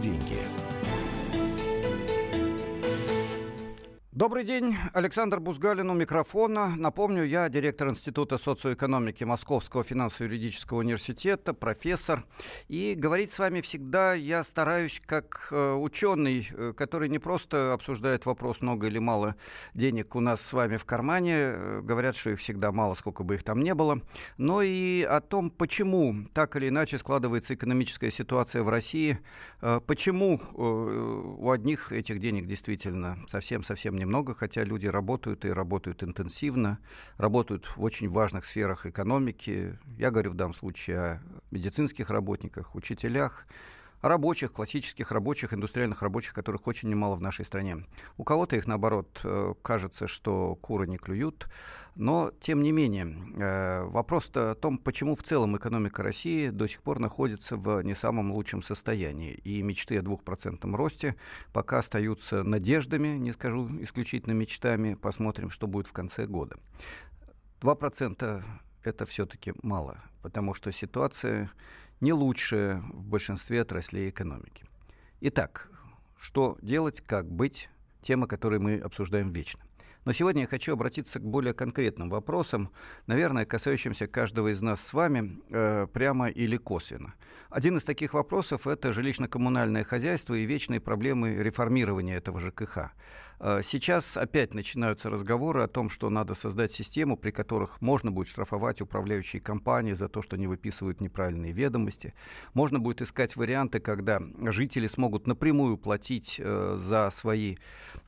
деньги». Добрый день, Александр Бузгалин у микрофона. Напомню, я директор Института социоэкономики Московского финансово-юридического университета, профессор. И говорить с вами всегда я стараюсь как э, ученый, э, который не просто обсуждает вопрос, много или мало денег у нас с вами в кармане, э, говорят, что их всегда мало, сколько бы их там не было, но и о том, почему так или иначе складывается экономическая ситуация в России, почему у одних этих денег действительно совсем-совсем немного много, хотя люди работают и работают интенсивно, работают в очень важных сферах экономики. Я говорю в данном случае о медицинских работниках, учителях, рабочих, классических рабочих, индустриальных рабочих, которых очень немало в нашей стране. У кого-то их, наоборот, э, кажется, что куры не клюют, но, тем не менее, э, вопрос-то о том, почему в целом экономика России до сих пор находится в не самом лучшем состоянии, и мечты о двухпроцентном росте пока остаются надеждами, не скажу исключительно мечтами, посмотрим, что будет в конце года. 2% это все-таки мало, потому что ситуация не лучшее в большинстве отраслей экономики. Итак, что делать, как быть, тема, которую мы обсуждаем вечно. Но сегодня я хочу обратиться к более конкретным вопросам, наверное, касающимся каждого из нас с вами э, прямо или косвенно. Один из таких вопросов – это жилищно-коммунальное хозяйство и вечные проблемы реформирования этого ЖКХ. Э, сейчас опять начинаются разговоры о том, что надо создать систему, при которых можно будет штрафовать управляющие компании за то, что они выписывают неправильные ведомости. Можно будет искать варианты, когда жители смогут напрямую платить э, за свои,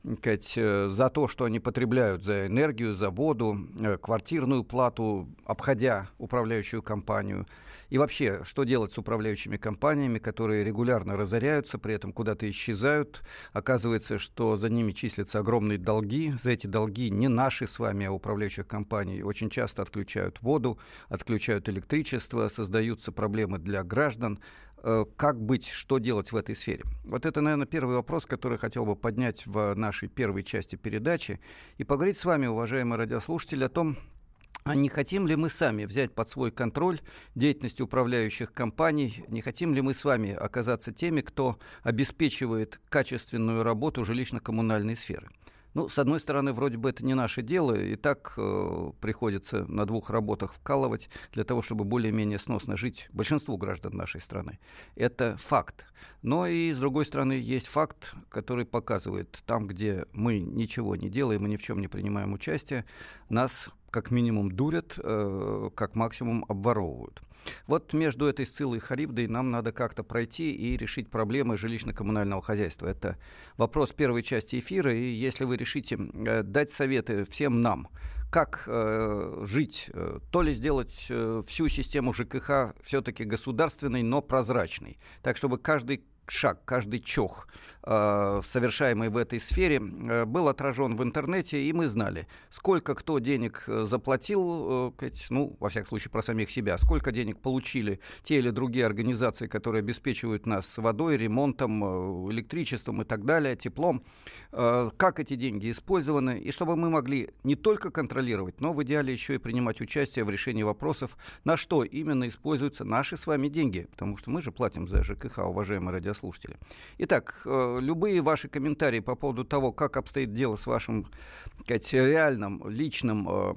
э, за то, что они потребляют, за энергию, за воду, э, квартирную плату, обходя управляющую компанию. И вообще, что делать с управляющими компаниями, которые регулярно разоряются, при этом куда-то исчезают. Оказывается, что за ними числятся огромные долги. За эти долги не наши с вами, а управляющих компаний. Очень часто отключают воду, отключают электричество, создаются проблемы для граждан э, как быть, что делать в этой сфере? Вот это, наверное, первый вопрос, который хотел бы поднять в нашей первой части передачи и поговорить с вами, уважаемые радиослушатели, о том, а не хотим ли мы сами взять под свой контроль деятельность управляющих компаний? Не хотим ли мы с вами оказаться теми, кто обеспечивает качественную работу жилищно-коммунальной сферы? Ну, с одной стороны, вроде бы это не наше дело, и так э, приходится на двух работах вкалывать для того, чтобы более-менее сносно жить большинству граждан нашей страны. Это факт. Но и, с другой стороны, есть факт, который показывает, там, где мы ничего не делаем и ни в чем не принимаем участие, нас как минимум дурят, э, как максимум обворовывают. Вот между этой Сциллой и Харибдой нам надо как-то пройти и решить проблемы жилищно-коммунального хозяйства. Это вопрос первой части эфира, и если вы решите э, дать советы всем нам, как э, жить, то ли сделать всю систему ЖКХ все-таки государственной, но прозрачной, так чтобы каждый шаг, каждый чох Э, совершаемый в этой сфере, э, был отражен в интернете, и мы знали, сколько кто денег э, заплатил, ну, во всяком случае, про самих себя, сколько денег получили те или другие организации, которые обеспечивают нас водой, ремонтом, электричеством и так далее, теплом, как эти деньги использованы, и чтобы мы могли не только контролировать, но в идеале еще и принимать участие в решении вопросов, на что именно используются наши с вами деньги, потому что мы же платим за ЖКХ, уважаемые радиослушатели. Итак, любые ваши комментарии по поводу того, как обстоит дело с вашим сказать, реальным, личным э,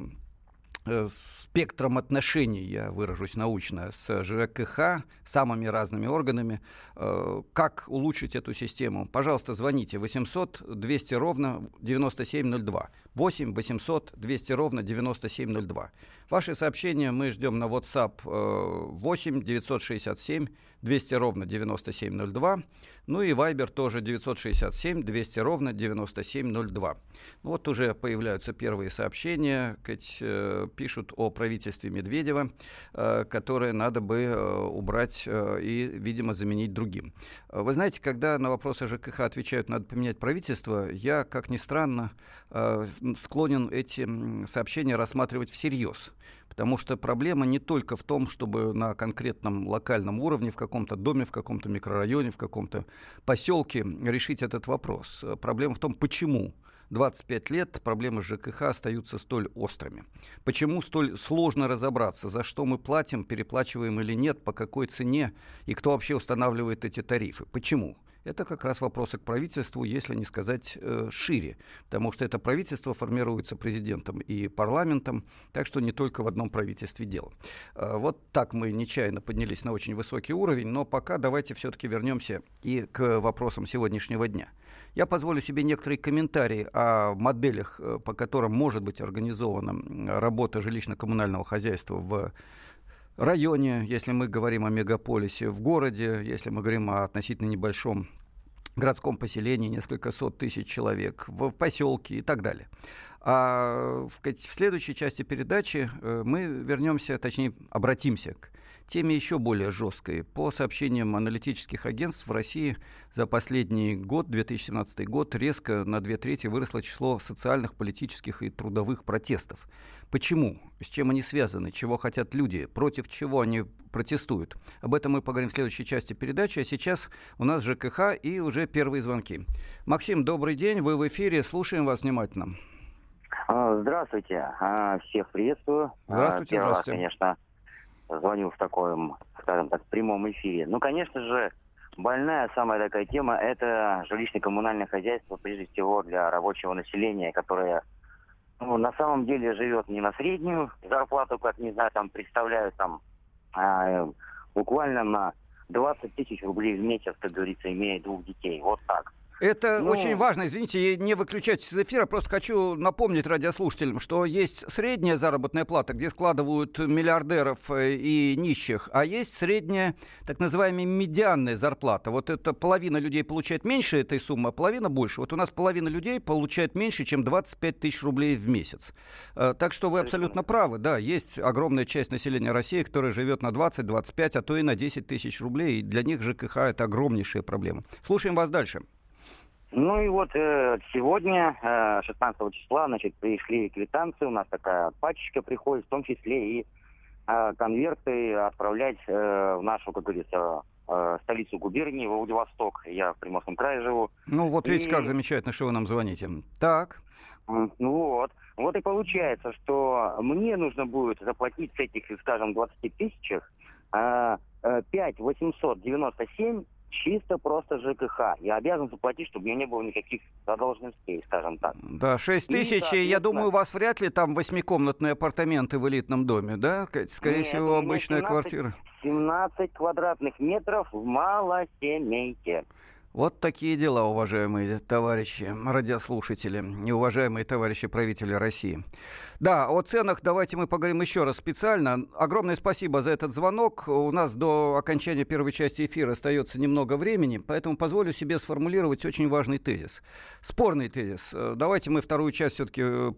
э, спектром отношений, я выражусь научно, с ЖКХ, самыми разными органами. Э, как улучшить эту систему? Пожалуйста, звоните 800 200 ровно 9702. 8 800 200 ровно 9702. Ваши сообщения мы ждем на WhatsApp 8 967 200 ровно 9702. Ну и Viber тоже 967 200 ровно 9702. Ну вот уже появляются первые сообщения, э, пишут о правительстве Медведева, э, которое надо бы э, убрать и, видимо, заменить другим. Вы знаете, когда на вопросы ЖКХ отвечают, надо поменять правительство, я, как ни странно, склонен эти сообщения рассматривать всерьез. Потому что проблема не только в том, чтобы на конкретном локальном уровне, в каком-то доме, в каком-то микрорайоне, в каком-то поселке решить этот вопрос. Проблема в том, почему 25 лет проблемы ЖКХ остаются столь острыми. Почему столь сложно разобраться, за что мы платим, переплачиваем или нет, по какой цене и кто вообще устанавливает эти тарифы? Почему? Это как раз вопросы к правительству, если не сказать э, шире, потому что это правительство формируется президентом и парламентом, так что не только в одном правительстве дело. Э, вот так мы нечаянно поднялись на очень высокий уровень, но пока давайте все-таки вернемся и к вопросам сегодняшнего дня. Я позволю себе некоторые комментарии о моделях, э, по которым может быть организована работа жилищно-коммунального хозяйства в районе, если мы говорим о мегаполисе, в городе, если мы говорим о относительно небольшом городском поселении, несколько сот тысяч человек, в поселке и так далее. А в, в следующей части передачи э, мы вернемся, точнее, обратимся к теме еще более жесткой. По сообщениям аналитических агентств в России за последний год, 2017 год, резко на две трети выросло число социальных, политических и трудовых протестов. Почему? С чем они связаны? Чего хотят люди? Против чего они протестуют? Об этом мы поговорим в следующей части передачи. А сейчас у нас ЖКХ и уже первые звонки. Максим, добрый день. Вы в эфире. Слушаем вас внимательно. А, здравствуйте. А, всех приветствую. Здравствуйте, Первый здравствуйте. Раз, конечно, звоню в таком, скажем так, прямом эфире. Ну, конечно же, больная самая такая тема – это жилищно-коммунальное хозяйство, прежде всего для рабочего населения, которое ну, на самом деле живет не на среднюю зарплату, как, не знаю, там представляют там а, буквально на 20 тысяч рублей в месяц, как говорится, имея двух детей. Вот так. Это ну... очень важно. Извините, не выключайте из эфира. Просто хочу напомнить радиослушателям, что есть средняя заработная плата, где складывают миллиардеров э, и нищих, а есть средняя, так называемая медианная зарплата. Вот это половина людей получает меньше этой суммы, а половина больше. Вот у нас половина людей получает меньше, чем 25 тысяч рублей в месяц. Э, так что вы абсолютно правы. Да, есть огромная часть населения России, которая живет на 20, 25, а то и на 10 тысяч рублей. И для них ЖКХ это огромнейшая проблема. Слушаем вас дальше. Ну и вот э, сегодня, э, 16 числа, значит, пришли квитанции, у нас такая пачечка приходит, в том числе и э, конверты отправлять э, в нашу, как говорится, э, столицу губернии, Владивосток. Я в Приморском крае живу. Ну вот видите, и... как замечательно, что вы нам звоните. Так. Ну вот. Вот и получается, что мне нужно будет заплатить с этих, скажем, 20 тысячах э, 5 897 чисто просто ЖКХ. Я обязан заплатить, чтобы у меня не было никаких задолженностей, скажем так. Да, 6 тысяч, и, я думаю, у вас вряд ли там восьмикомнатные апартаменты в элитном доме, да? Скорее Нет, всего, обычная 17, квартира. 17 квадратных метров в малосемейке. Вот такие дела, уважаемые товарищи радиослушатели и уважаемые товарищи правители России. Да, о ценах давайте мы поговорим еще раз специально. Огромное спасибо за этот звонок. У нас до окончания первой части эфира остается немного времени, поэтому позволю себе сформулировать очень важный тезис. Спорный тезис. Давайте мы вторую часть все-таки э,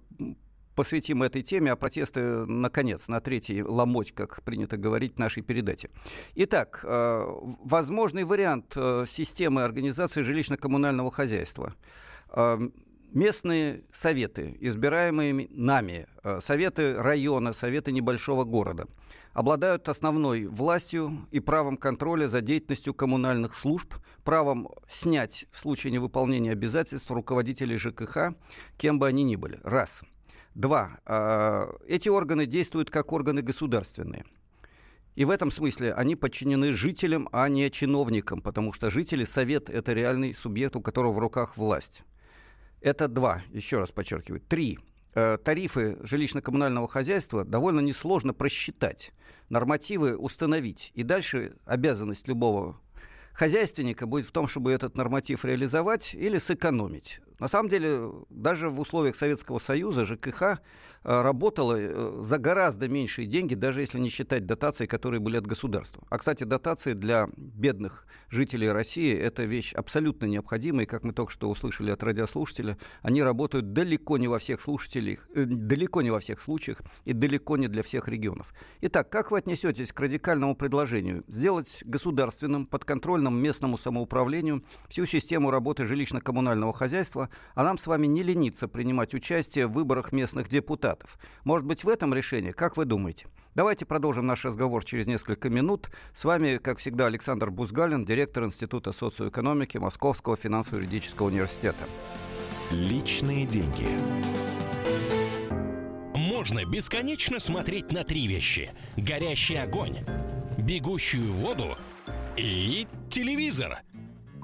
посвятим этой теме, а протесты, наконец, на третий ломоть, как принято говорить в нашей передаче. Итак, э, возможный вариант э, системы организации жилищно-коммунального хозяйства э, местные советы, избираемые нами, советы района, советы небольшого города, обладают основной властью и правом контроля за деятельностью коммунальных служб, правом снять в случае невыполнения обязательств руководителей ЖКХ, кем бы они ни были. Раз – Два. А, эти органы действуют как органы государственные. И в этом смысле они подчинены жителям, а не чиновникам, потому что жители, совет – это реальный субъект, у которого в руках власть. Это два, еще раз подчеркиваю. Три. Э, тарифы жилищно-коммунального хозяйства довольно несложно просчитать, нормативы установить. И дальше обязанность любого хозяйственника будет в том, чтобы этот норматив реализовать или сэкономить. На самом деле, даже в условиях Советского Союза ЖКХ Э, работала э, за гораздо меньшие деньги, даже если не считать дотации, которые были от государства. А, кстати, дотации для бедных жителей России – это вещь абсолютно необходимая, и, как мы только что услышали от радиослушателя, они работают далеко не во всех слушателях, э, далеко не во всех случаях и далеко не для всех регионов. Итак, как вы отнесетесь к радикальному предложению сделать государственным, подконтрольным местному самоуправлению всю систему работы жилищно-коммунального хозяйства, а нам с вами не лениться принимать участие в выборах местных депутатов. Может быть, в этом решении? Как вы думаете? Давайте продолжим наш разговор через несколько минут. С вами, как всегда, Александр Бузгалин, директор Института социоэкономики Московского финансово-юридического университета. Личные деньги. Можно бесконечно смотреть на три вещи. Горящий огонь, бегущую воду и телевизор –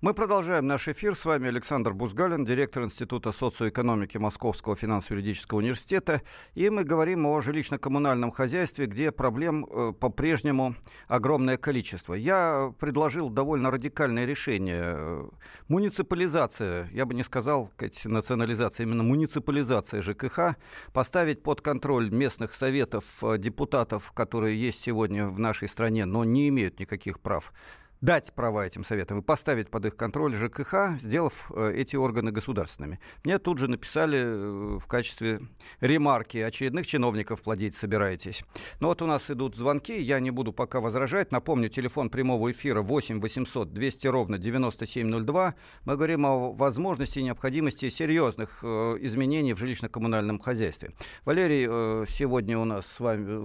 Мы продолжаем наш эфир. С вами Александр Бузгалин, директор Института социоэкономики Московского финансово-юридического университета. И мы говорим о жилищно-коммунальном хозяйстве, где проблем э, по-прежнему огромное количество. Я предложил довольно радикальное решение. Муниципализация, я бы не сказал сказать, национализация, именно муниципализация ЖКХ, поставить под контроль местных советов э, депутатов, которые есть сегодня в нашей стране, но не имеют никаких прав дать права этим советам и поставить под их контроль ЖКХ, сделав э, эти органы государственными. Мне тут же написали э, в качестве ремарки очередных чиновников плодить собираетесь. Но вот у нас идут звонки, я не буду пока возражать. Напомню, телефон прямого эфира 8 800 200 ровно 9702. Мы говорим о возможности и необходимости серьезных э, изменений в жилищно-коммунальном хозяйстве. Валерий, сегодня у нас с вами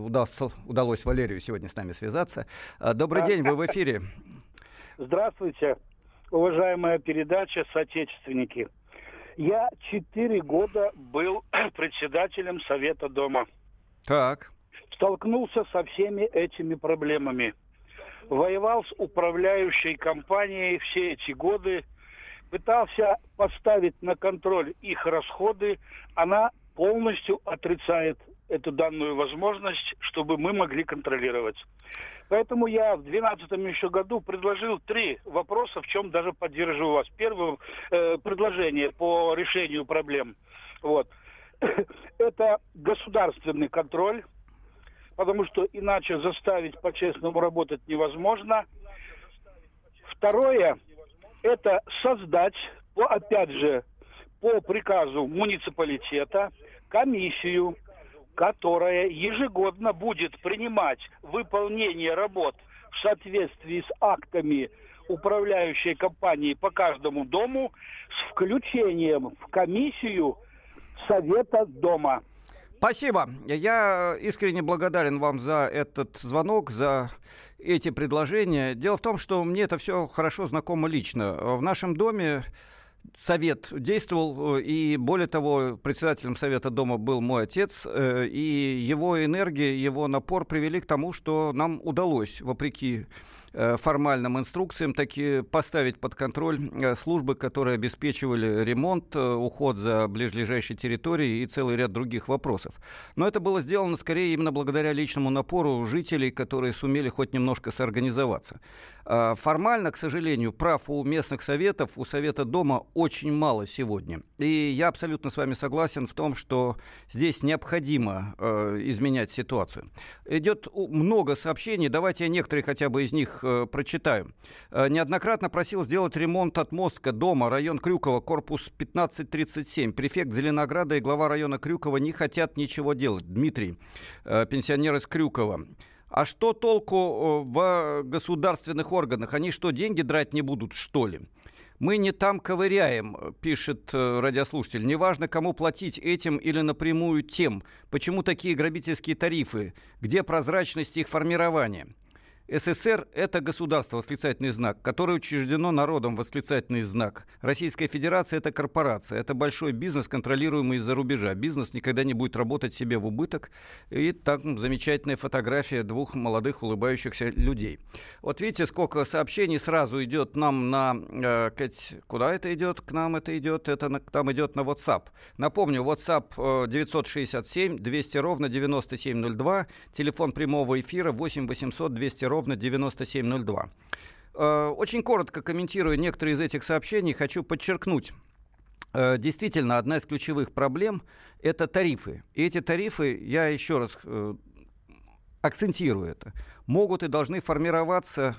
удалось, Валерию сегодня с нами связаться. Добрый день, вы в эфире. Здравствуйте, уважаемая передача «Соотечественники». Я четыре года был председателем Совета дома. Так. Столкнулся со всеми этими проблемами. Воевал с управляющей компанией все эти годы. Пытался поставить на контроль их расходы. Она полностью отрицает эту данную возможность, чтобы мы могли контролировать. Поэтому я в 2012 еще году предложил три вопроса, в чем даже поддерживаю вас. Первое э, предложение по решению проблем. Вот. Это государственный контроль, потому что иначе заставить по-честному работать невозможно. Второе – это создать, опять же, по приказу муниципалитета комиссию, которая ежегодно будет принимать выполнение работ в соответствии с актами управляющей компании по каждому дому с включением в комиссию Совета дома. Спасибо. Я искренне благодарен вам за этот звонок, за эти предложения. Дело в том, что мне это все хорошо знакомо лично. В нашем доме совет действовал, э, и более того, председателем совета дома был мой отец, э, и его энергия, его напор привели к тому, что нам удалось, вопреки формальным инструкциям таки поставить под контроль э, службы, которые обеспечивали ремонт, э, уход за ближайшей территорией и целый ряд других вопросов. Но это было сделано скорее именно благодаря личному напору жителей, которые сумели хоть немножко соорганизоваться. Формально, к сожалению, прав у местных советов, у Совета дома очень мало сегодня. И я абсолютно с вами согласен в том, что здесь необходимо изменять ситуацию. Идет много сообщений, давайте я некоторые хотя бы из них э, прочитаю. Э, неоднократно просил сделать ремонт отмостка дома, район Крюкова, корпус 1537. Префект Зеленограда и глава района Крюкова не хотят ничего делать. Дмитрий, э, пенсионер из Крюкова. А что толку э, в государственных органах? Они что, деньги драть не будут, что ли? Мы не там ковыряем, пишет э, радиослушатель. Неважно, кому платить этим или напрямую тем. Почему такие грабительские тарифы? Где прозрачность их формирования? СССР – это государство, восклицательный знак, которое учреждено народом, восклицательный знак. Российская Федерация – это корпорация, это большой бизнес, контролируемый из-за рубежа. Бизнес никогда не будет работать себе в убыток. И так замечательная фотография двух молодых улыбающихся людей. Вот видите, сколько сообщений сразу идет нам на... Э, куда это идет? К нам это идет? Это на, там идет на WhatsApp. Напомню, WhatsApp 967 200 ровно 9702, телефон прямого эфира 8 800 200 ровно 9702. Э, очень коротко комментируя некоторые из этих сообщений, хочу подчеркнуть, э, Действительно, одна из ключевых проблем – это тарифы. И эти тарифы, я еще раз э, акцентирую это, могут и должны формироваться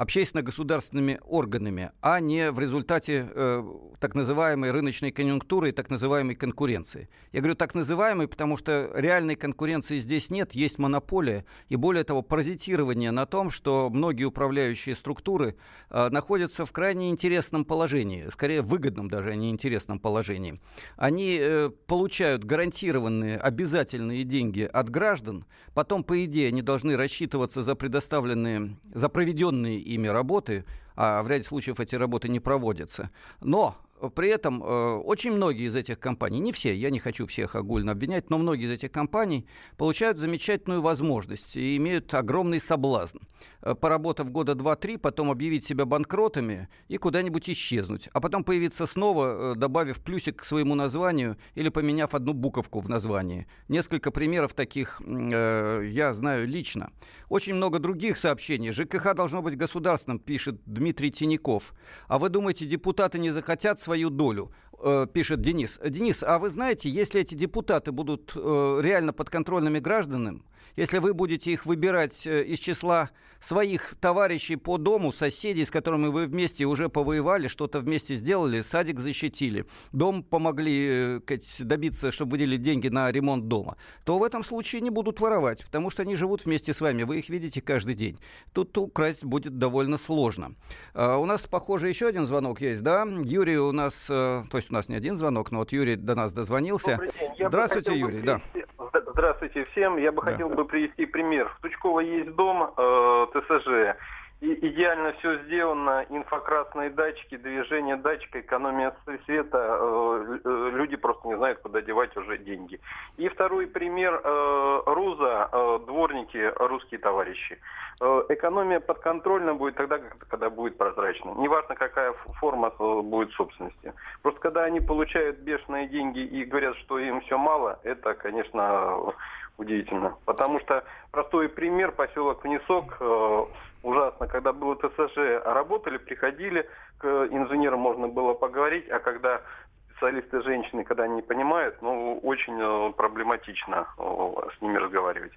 общественно-государственными органами, а не в результате э, так называемой рыночной конъюнктуры и так называемой конкуренции. Я говорю так называемой, потому что реальной конкуренции здесь нет, есть монополия, и более того, паразитирование на том, что многие управляющие структуры э, находятся в крайне интересном положении, скорее выгодном даже, а не интересном положении. Они э, получают гарантированные обязательные деньги от граждан, потом, по идее, они должны рассчитываться за предоставленные, за проведенные ими работы, а в ряде случаев эти работы не проводятся. Но при этом э, очень многие из этих компаний, не все, я не хочу всех огульно обвинять, но многие из этих компаний получают замечательную возможность и имеют огромный соблазн. Э, поработав года два-три, потом объявить себя банкротами и куда-нибудь исчезнуть. А потом появиться снова, э, добавив плюсик к своему названию или поменяв одну буковку в названии. Несколько примеров таких э, я знаю лично. Очень много других сообщений. ЖКХ должно быть государственным, пишет Дмитрий Тиняков. А вы думаете, депутаты не захотят свою долю? Э, пишет Денис. Денис, а вы знаете, если эти депутаты будут э, реально подконтрольными гражданам, если вы будете их выбирать э, из числа своих товарищей по дому, соседей, с которыми вы вместе уже повоевали, что-то вместе сделали, садик защитили, дом помогли добиться, чтобы выделить деньги на ремонт дома, то в этом случае не будут воровать, потому что они живут вместе с вами, вы их видите каждый день. Тут украсть будет довольно сложно. А у нас, похоже, еще один звонок есть, да? Юрий у нас, то есть у нас не один звонок, но вот Юрий до нас дозвонился. Здравствуйте, Юрий, да. Здравствуйте всем. Я бы да. хотел бы привести пример. В Тучково есть дом э, ТСЖ. Идеально все сделано, инфокрасные датчики, движение датчика, экономия света, э, э, люди просто не знают, куда девать уже деньги. И второй пример, э, РУЗа, дворники, русские товарищи. Экономия подконтрольна будет тогда, когда будет прозрачно. Неважно, какая форма будет собственности. Просто когда они получают бешеные деньги и говорят, что им все мало, это, конечно, удивительно. Потому что простой пример, поселок Внесок, ужасно, когда было ТСЖ, работали, приходили, к инженерам можно было поговорить, а когда специалисты женщины, когда они не понимают, ну, очень э, проблематично э, с ними разговаривать.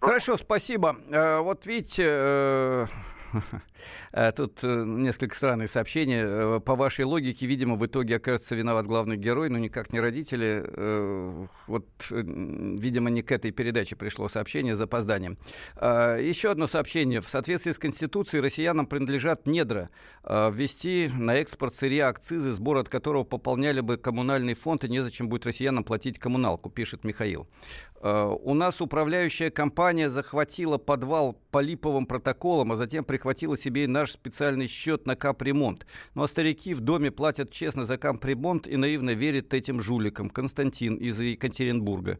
Хорошо, спасибо. Э, вот видите, тут э, несколько странных сообщений. Э, по вашей логике, видимо, в итоге окажется виноват главный герой, но никак не родители. Вот, видимо, не к этой передаче пришло сообщение с запозданием. Еще одно сообщение. В соответствии с Конституцией россиянам принадлежат недра. Ввести на экспорт сырья акцизы, сбор от которого пополняли бы коммунальный фонд, и незачем будет россиянам платить коммуналку, пишет Михаил. У нас управляющая компания захватила подвал по липовым протоколам, а затем прихватила себе и наш специальный счет на капремонт. Ну а старики в доме платят честно за капремонт и наивно верят этим жуликам. Константин из Екатеринбурга.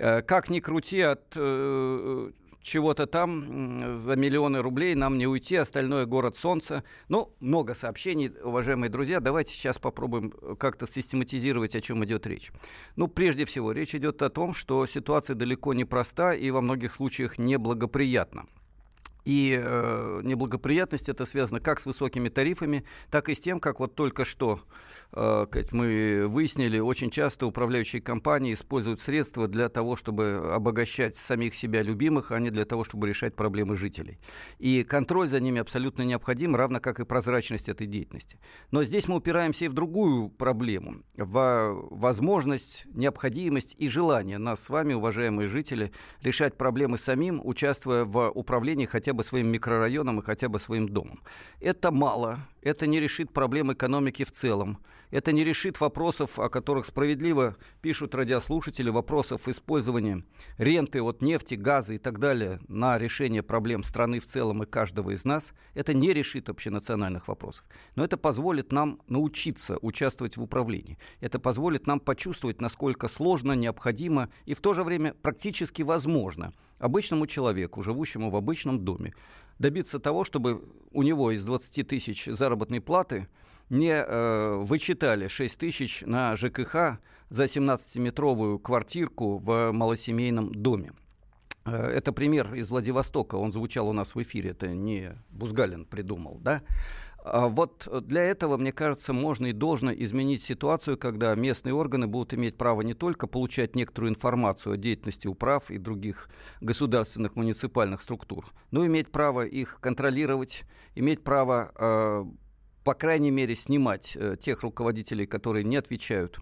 Э, как ни крути, от э, чего-то там за миллионы рублей нам не уйти, остальное город солнца. Ну, много сообщений, уважаемые друзья. Давайте сейчас попробуем как-то систематизировать, о чем идет речь. Ну, прежде всего, речь идет о том, что ситуация далеко не проста и во многих случаях неблагоприятна. И э, неблагоприятность это связано как с высокими тарифами, так и с тем, как вот только что э, мы выяснили, очень часто управляющие компании используют средства для того, чтобы обогащать самих себя любимых, а не для того, чтобы решать проблемы жителей. И контроль за ними абсолютно необходим, равно как и прозрачность этой деятельности. Но здесь мы упираемся и в другую проблему, в возможность, необходимость и желание нас с вами, уважаемые жители, решать проблемы самим, участвуя в управлении хотя бы своим микрорайоном и хотя бы своим домом. Это мало, это не решит проблем экономики в целом, это не решит вопросов, о которых справедливо пишут радиослушатели, вопросов использования ренты от нефти, газа и так далее на решение проблем страны в целом и каждого из нас. Это не решит общенациональных вопросов. Но это позволит нам научиться участвовать в управлении. Это позволит нам почувствовать, насколько сложно, необходимо и в то же время практически возможно обычному человеку, живущему в обычном доме, добиться того, чтобы у него из 20 тысяч заработной платы не э, вычитали 6 тысяч на ЖКХ за 17-метровую квартирку в малосемейном доме. Э, это пример из Владивостока, он звучал у нас в эфире, это не Бузгалин придумал, да? А вот для этого, мне кажется, можно и должно изменить ситуацию, когда местные органы будут иметь право не только получать некоторую информацию о деятельности управ и других государственных муниципальных структур, но и иметь право их контролировать, иметь право, э, по крайней мере, снимать э, тех руководителей, которые не отвечают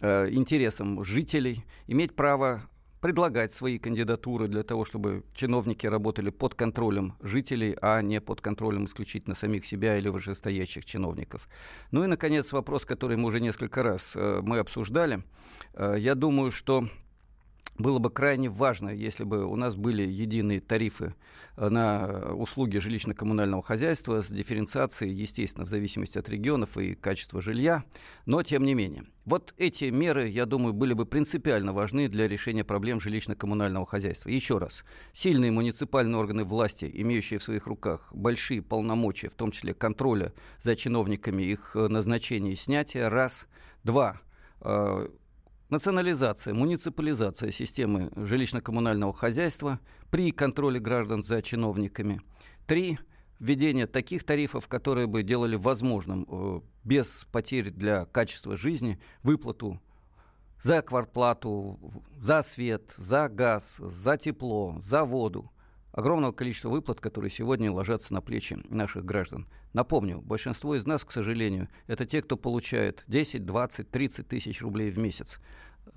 э, интересам жителей, иметь право предлагать свои кандидатуры для того, чтобы чиновники работали под контролем жителей, а не под контролем исключительно самих себя или вышестоящих чиновников. Ну и, наконец, вопрос, который мы уже несколько раз э, мы обсуждали. Э, я думаю, что было бы крайне важно, если бы у нас были единые тарифы э, на услуги жилищно-коммунального хозяйства с дифференциацией, естественно, в зависимости от регионов и качества жилья. Но, тем не менее, вот эти меры, я думаю, были бы принципиально важны для решения проблем жилищно-коммунального хозяйства. Еще раз, сильные муниципальные органы власти, имеющие в своих руках большие полномочия, в том числе контроля за чиновниками, их э, назначения и снятия, раз. Два, э, национализация, муниципализация системы жилищно-коммунального хозяйства при контроле граждан за чиновниками. Три введение таких тарифов, которые бы делали возможным э, без потерь для качества жизни выплату за квартплату, за свет, за газ, за тепло, за воду. Огромного количества выплат, которые сегодня ложатся на плечи наших граждан. Напомню, большинство из нас, к сожалению, это те, кто получает 10, 20, 30 тысяч рублей в месяц.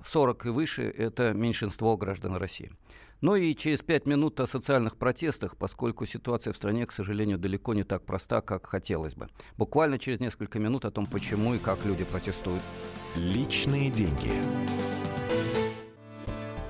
40 и выше – это меньшинство граждан России. Ну и через пять минут о социальных протестах, поскольку ситуация в стране, к сожалению, далеко не так проста, как хотелось бы. Буквально через несколько минут о том, почему и как люди протестуют. Личные деньги.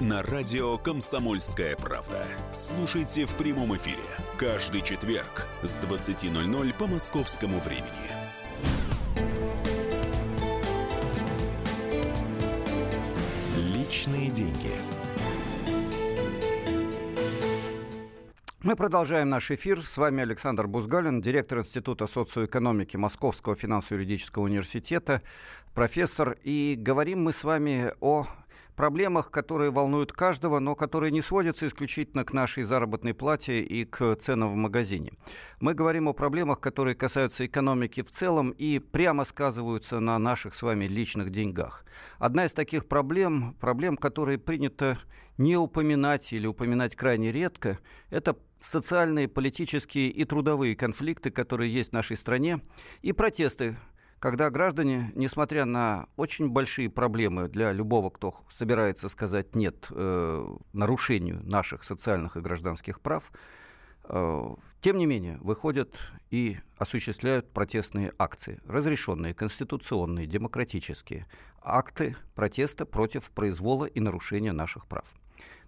на радио «Комсомольская правда». Слушайте в прямом эфире каждый четверг с 20.00 по московскому времени. Личные деньги. Мы продолжаем наш эфир. С вами Александр Бузгалин, директор Института социоэкономики Московского финансово-юридического университета, профессор. И говорим мы с вами о проблемах, которые волнуют каждого, но которые не сводятся исключительно к нашей заработной плате и к ценам в магазине. Мы говорим о проблемах, которые касаются экономики в целом и прямо сказываются на наших с вами личных деньгах. Одна из таких проблем, проблем, которые принято не упоминать или упоминать крайне редко, это социальные, политические и трудовые конфликты, которые есть в нашей стране, и протесты, когда граждане, несмотря на очень большие проблемы для любого, кто собирается сказать нет э, нарушению наших социальных и гражданских прав, э, тем не менее выходят и осуществляют протестные акции, разрешенные, конституционные, демократические акты протеста против произвола и нарушения наших прав.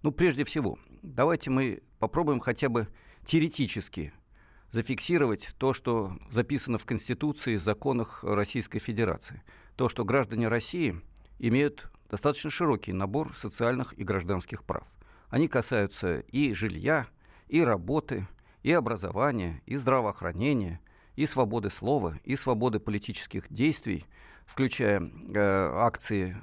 Ну, прежде всего, давайте мы попробуем хотя бы теоретически зафиксировать то, что записано в Конституции законах Российской Федерации. То, что граждане России имеют достаточно широкий набор социальных и гражданских прав. Они касаются и жилья, и работы, и образования, и здравоохранения, и свободы слова, и свободы политических действий, включая э, акции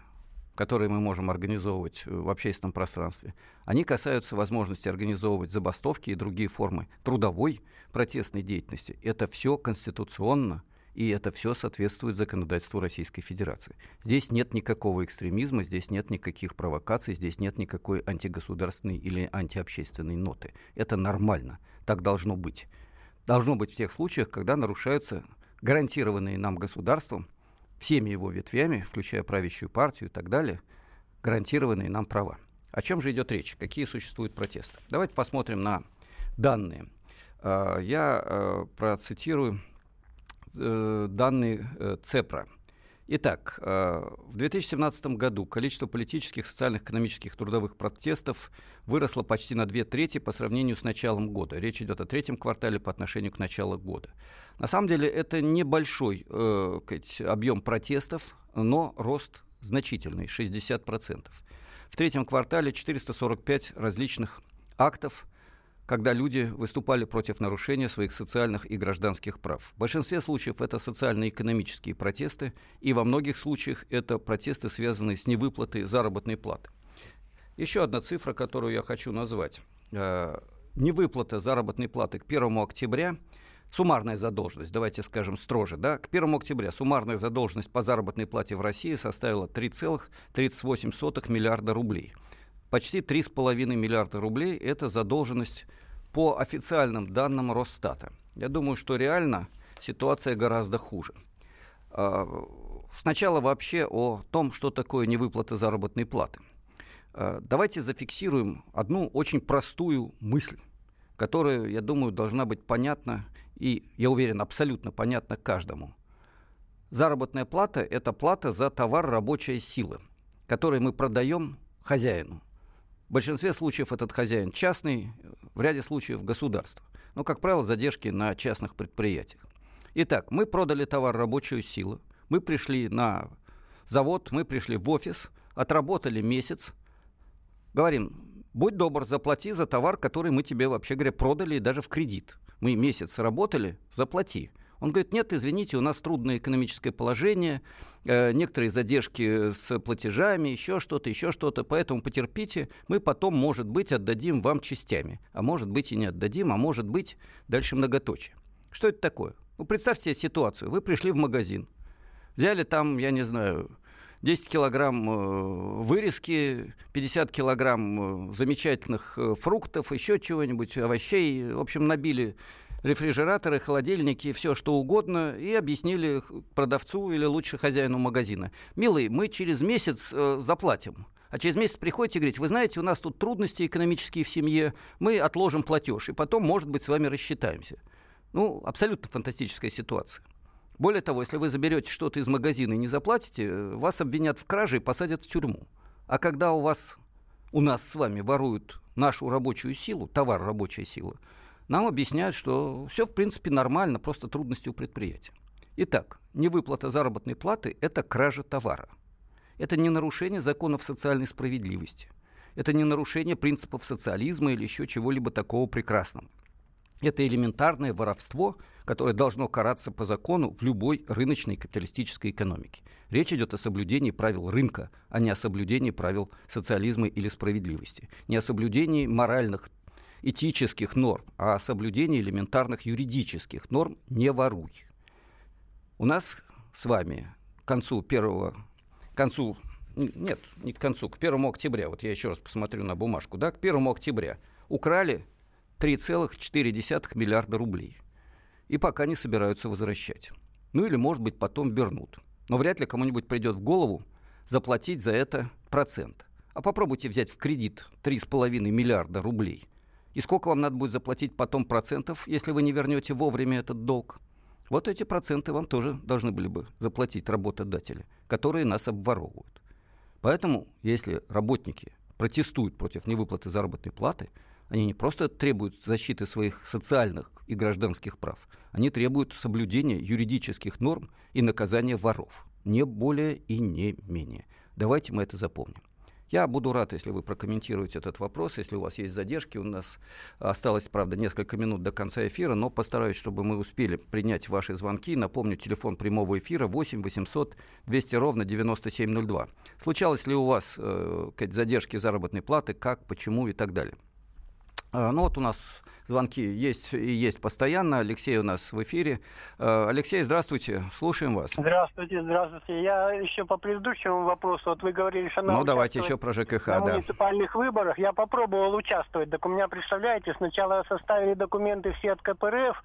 которые мы можем организовывать э, в общественном пространстве, они касаются возможности организовывать забастовки и другие формы трудовой протестной деятельности. Это все конституционно, и это все соответствует законодательству Российской Федерации. Здесь нет никакого экстремизма, здесь нет никаких провокаций, здесь нет никакой антигосударственной или антиобщественной ноты. Это нормально, так должно быть. Должно быть в тех случаях, когда нарушаются гарантированные нам государством всеми его ветвями, включая правящую партию и так далее, гарантированные нам права. О чем же идет речь? Какие существуют протесты? Давайте посмотрим на данные. А, я э, процитирую э, данные э, ЦЕПРа. Итак, в 2017 году количество политических, социальных, экономических, трудовых протестов выросло почти на две трети по сравнению с началом года. Речь идет о третьем квартале по отношению к началу года. На самом деле это небольшой э, объем протестов, но рост значительный, 60%. В третьем квартале 445 различных актов, когда люди выступали против нарушения своих социальных и гражданских прав. В большинстве случаев это социально-экономические протесты, и во многих случаях это протесты, связанные с невыплатой заработной платы. Еще одна цифра, которую я хочу назвать. Э, невыплата заработной платы к 1 октября суммарная задолженность, давайте скажем строже, да, к 1 октября суммарная задолженность по заработной плате в России составила 3,38 миллиарда рублей. Почти 3,5 миллиарда рублей – это задолженность по официальным данным Росстата. Я думаю, что реально ситуация гораздо хуже. А, сначала вообще о том, что такое невыплата заработной платы – Э, давайте зафиксируем одну очень простую мысль, которая, я думаю, должна быть понятна и, я уверен, абсолютно понятна каждому. Заработная плата – это плата за товар рабочая сила, который мы продаем хозяину. В большинстве случаев этот хозяин частный, в ряде случаев государство. Но, как правило, задержки на частных предприятиях. Итак, мы продали товар рабочую силу, мы пришли на завод, мы пришли в офис, отработали месяц, говорим, будь добр, заплати за товар, который мы тебе, вообще говоря, продали даже в кредит. Мы месяц работали, заплати. Он говорит, нет, извините, у нас трудное экономическое положение, э, некоторые задержки с платежами, еще что-то, еще что-то, поэтому потерпите, мы потом, может быть, отдадим вам частями, а может быть и не отдадим, а может быть дальше многоточие. Что это такое? Ну, представьте себе ситуацию, вы пришли в магазин, взяли там, я не знаю, 10 килограмм э, вырезки, 50 килограмм э, замечательных фруктов, еще чего-нибудь, овощей. В общем, набили рефрижераторы, холодильники, все что угодно, и объяснили продавцу или лучше хозяину магазина. Милый, мы через месяц э, заплатим. А через месяц приходите и говорите, вы знаете, у нас тут трудности экономические в семье, мы отложим платеж, и потом, может быть, с вами рассчитаемся. Ну, абсолютно фантастическая ситуация. Более того, если вы заберете что-то из магазина и не заплатите, вас обвинят в краже и посадят в тюрьму. А когда у вас, у нас с вами воруют нашу рабочую силу, товар рабочая сила, нам объясняют, что все в принципе нормально, просто трудности у предприятия. Итак, невыплата заработной платы – это кража товара. Это не нарушение законов социальной справедливости. Это не нарушение принципов социализма или еще чего-либо такого прекрасного. Это элементарное воровство, которое должно караться по закону в любой рыночной капиталистической экономике. Речь идет о соблюдении правил рынка, а не о соблюдении правил социализма или справедливости. Не о соблюдении моральных, этических норм, а о соблюдении элементарных юридических норм «не воруй». У нас с вами к концу первого, к концу, нет, не к концу, к первому октября, вот я еще раз посмотрю на бумажку, да, к первому октября украли 3,4 миллиарда рублей. И пока не собираются возвращать. Ну или, может быть, потом вернут. Но вряд ли кому-нибудь придет в голову заплатить за это процент. А попробуйте взять в кредит 3,5 миллиарда рублей. И сколько вам надо будет заплатить потом процентов, если вы не вернете вовремя этот долг? Вот эти проценты вам тоже должны были бы заплатить работодатели, которые нас обворовывают. Поэтому, если работники протестуют против невыплаты заработной платы, они не просто требуют защиты своих социальных и гражданских прав, они требуют соблюдения юридических норм и наказания воров. Не более и не менее. Давайте мы это запомним. Я буду рад, если вы прокомментируете этот вопрос. Если у вас есть задержки, у нас осталось, правда, несколько минут до конца эфира, но постараюсь, чтобы мы успели принять ваши звонки. Напомню, телефон прямого эфира 8 800 200 ровно 9702. Случалось ли у вас э, задержки заработной платы, как, почему и так далее? А, ну вот у нас звонки есть и есть постоянно. Алексей у нас в эфире. А, Алексей, здравствуйте, слушаем вас. Здравствуйте, здравствуйте. Я еще по предыдущему вопросу, вот вы говорили, что Ну, давайте еще про ЖКХ, на да. муниципальных выборах. Я попробовал участвовать. Так у меня, представляете, сначала составили документы все от КПРФ,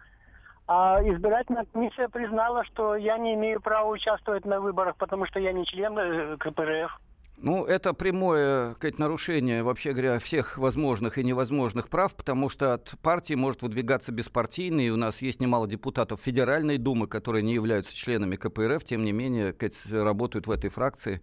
а избирательная комиссия признала, что я не имею права участвовать на выборах, потому что я не член э, КПРФ. Ну, это прямое сказать, нарушение, вообще говоря, всех возможных и невозможных прав, потому что от партии может выдвигаться беспартийный, у нас есть немало депутатов Федеральной Думы, которые не являются членами КПРФ, тем не менее сказать, работают в этой фракции.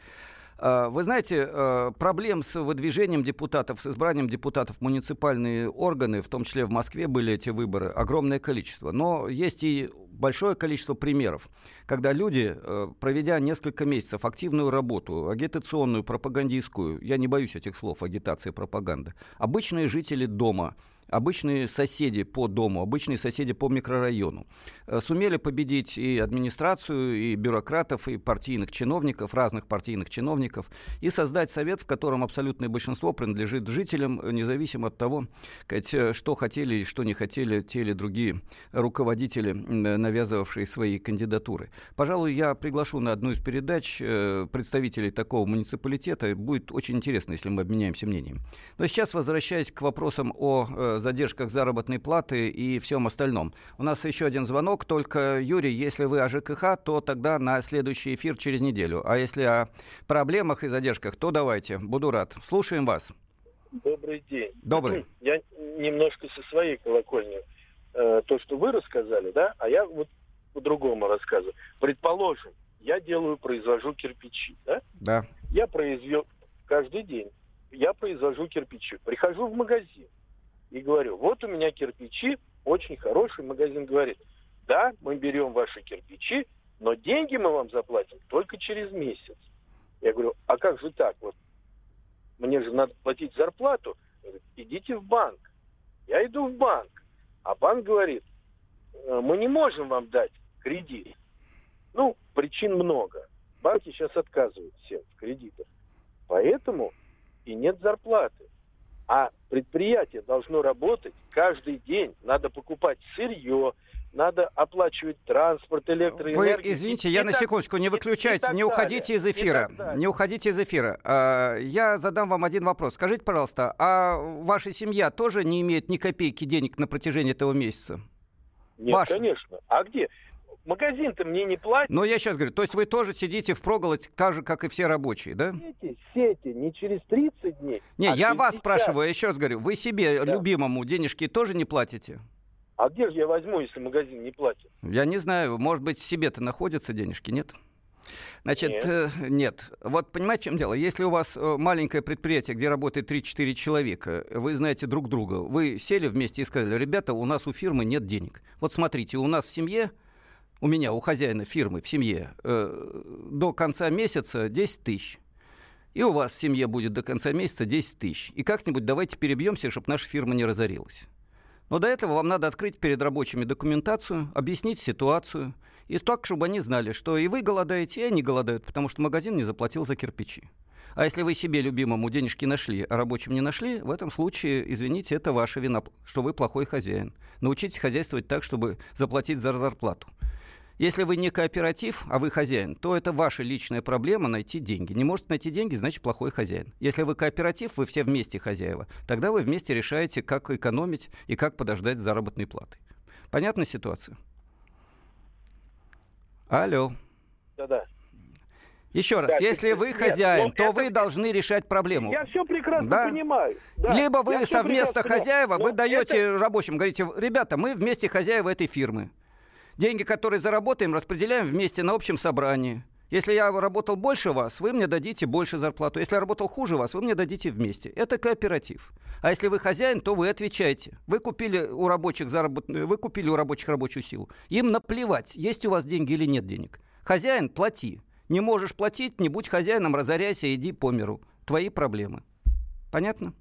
А, вы знаете, а, проблем с выдвижением депутатов, с избранием депутатов муниципальные органы, в том числе в Москве были эти выборы, огромное количество. Но есть и большое количество примеров, когда люди, э, проведя несколько месяцев активную работу, агитационную, пропагандистскую, я не боюсь этих слов, агитация, пропаганда, обычные жители дома – обычные соседи по дому, обычные соседи по микрорайону. Э, сумели победить и администрацию, и бюрократов, и партийных чиновников, разных партийных чиновников, и создать совет, в котором абсолютное большинство принадлежит жителям, э, независимо от того, э, что хотели и что не хотели те или другие руководители, навязывавшие свои кандидатуры. Пожалуй, я приглашу на одну из передач представителей такого муниципалитета. Будет очень интересно, если мы обменяемся мнением. Но сейчас, возвращаясь к вопросам о задержках заработной платы и всем остальном. У нас еще один звонок, только, Юрий, если вы о ЖКХ, то тогда на следующий эфир через неделю. А если о проблемах и задержках, то давайте, буду рад. Слушаем вас. Добрый день. Добрый. Я немножко со своей колокольни. Э, то, что вы рассказали, да, а я вот по-другому рассказываю. Предположим, я делаю, произвожу кирпичи, да? Да. Я произвел каждый день, я произвожу кирпичи. Прихожу в магазин, и говорю, вот у меня кирпичи, очень хороший магазин говорит, да, мы берем ваши кирпичи, но деньги мы вам заплатим только через месяц. Я говорю, а как же так? Вот мне же надо платить зарплату. Говорит, идите в банк. Я иду в банк. А банк говорит, «Э, мы не можем вам дать кредит. Ну, причин много. Банки сейчас отказывают всем в кредитах. Поэтому и нет зарплаты. А предприятие должно работать каждый день. Надо покупать сырье, надо оплачивать транспорт, электроэнергию. Вы, извините, я на секундочку, не выключайте, не уходите из эфира. Не уходите из эфира. А, я задам вам один вопрос. Скажите, пожалуйста, а ваша семья тоже не имеет ни копейки денег на протяжении этого месяца? Нет, Ваша. конечно. А где? Магазин-то мне не платит. Но я сейчас говорю, то есть вы тоже сидите в проголодь, так же, как и все рабочие, да? Сети, сети, не через 30 дней. Не, а я вас 50. спрашиваю, я еще раз говорю, вы себе, да. любимому, денежки тоже не платите? А где же я возьму, если магазин не платит? Я не знаю, может быть, себе-то находятся денежки, нет? Значит, нет. Э, нет. Вот понимаете, в чем дело? Если у вас э, маленькое предприятие, где работает 3-4 человека, вы знаете друг друга, вы сели вместе и сказали, ребята, у нас у фирмы нет денег. Вот смотрите, у нас в семье у меня, у хозяина фирмы в семье, э, до конца месяца 10 тысяч. И у вас в семье будет до конца месяца 10 тысяч. И как-нибудь давайте перебьемся, чтобы наша фирма не разорилась. Но до этого вам надо открыть перед рабочими документацию, объяснить ситуацию. И так, чтобы они знали, что и вы голодаете, и они голодают, потому что магазин не заплатил за кирпичи. А если вы себе любимому денежки нашли, а рабочим не нашли, в этом случае, извините, это ваша вина, что вы плохой хозяин. Научитесь хозяйствовать так, чтобы заплатить за зарплату. Если вы не кооператив, а вы хозяин, то это ваша личная проблема найти деньги. Не можете найти деньги, значит плохой хозяин. Если вы кооператив, вы все вместе хозяева, тогда вы вместе решаете, как экономить и как подождать заработной платы. Понятна ситуация? Алло. Да-да. Еще раз, да, если вы хозяин, нет, то это... вы должны решать проблему. Я все прекрасно да? понимаю. Да. Либо вы совместно хозяева, вы даете это... рабочим, говорите, ребята, мы вместе хозяева этой фирмы. Деньги, которые заработаем, распределяем вместе на общем собрании. Если я работал больше вас, вы мне дадите больше зарплату. Если я работал хуже вас, вы мне дадите вместе. Это кооператив. А если вы хозяин, то вы отвечаете. Вы купили у рабочих заработную, вы купили у рабочих рабочую силу. Им наплевать, есть у вас деньги или нет денег. Хозяин, плати. Не можешь платить, не будь хозяином, разоряйся, иди по миру. Твои проблемы. Понятно?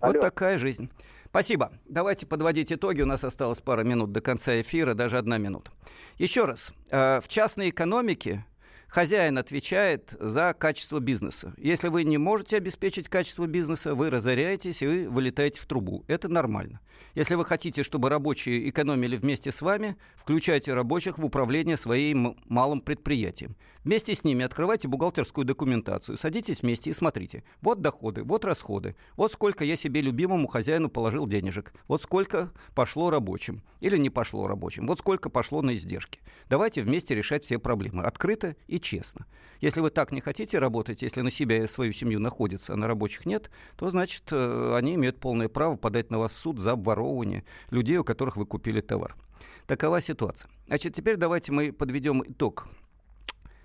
Алло. Вот такая жизнь. Спасибо. Давайте подводить итоги. У нас осталось пара минут до конца эфира, даже одна минута. Еще раз. Э, в частной экономике хозяин отвечает за качество бизнеса. Если вы не можете обеспечить качество бизнеса, вы разоряетесь и вы вылетаете в трубу. Это нормально. Если вы хотите, чтобы рабочие экономили вместе с вами, включайте рабочих в управление своим малым предприятием. Вместе с ними открывайте бухгалтерскую документацию, садитесь вместе и смотрите. Вот доходы, вот расходы, вот сколько я себе любимому хозяину положил денежек, вот сколько пошло рабочим или не пошло рабочим, вот сколько пошло на издержки. Давайте вместе решать все проблемы, открыто и честно. Если вы так не хотите работать, если на себя и свою семью находится, а на рабочих нет, то значит э, они имеют полное право подать на вас в суд за обворовывание людей, у которых вы купили товар. Такова ситуация. Значит, теперь давайте мы подведем итог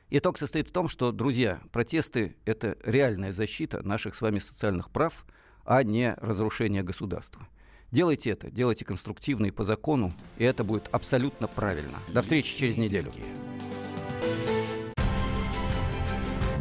Итог состоит в том, что, друзья, протесты – это реальная защита наших с вами социальных прав, а не разрушение государства. Делайте это, делайте конструктивно и по закону, и это будет абсолютно правильно. До встречи через неделю.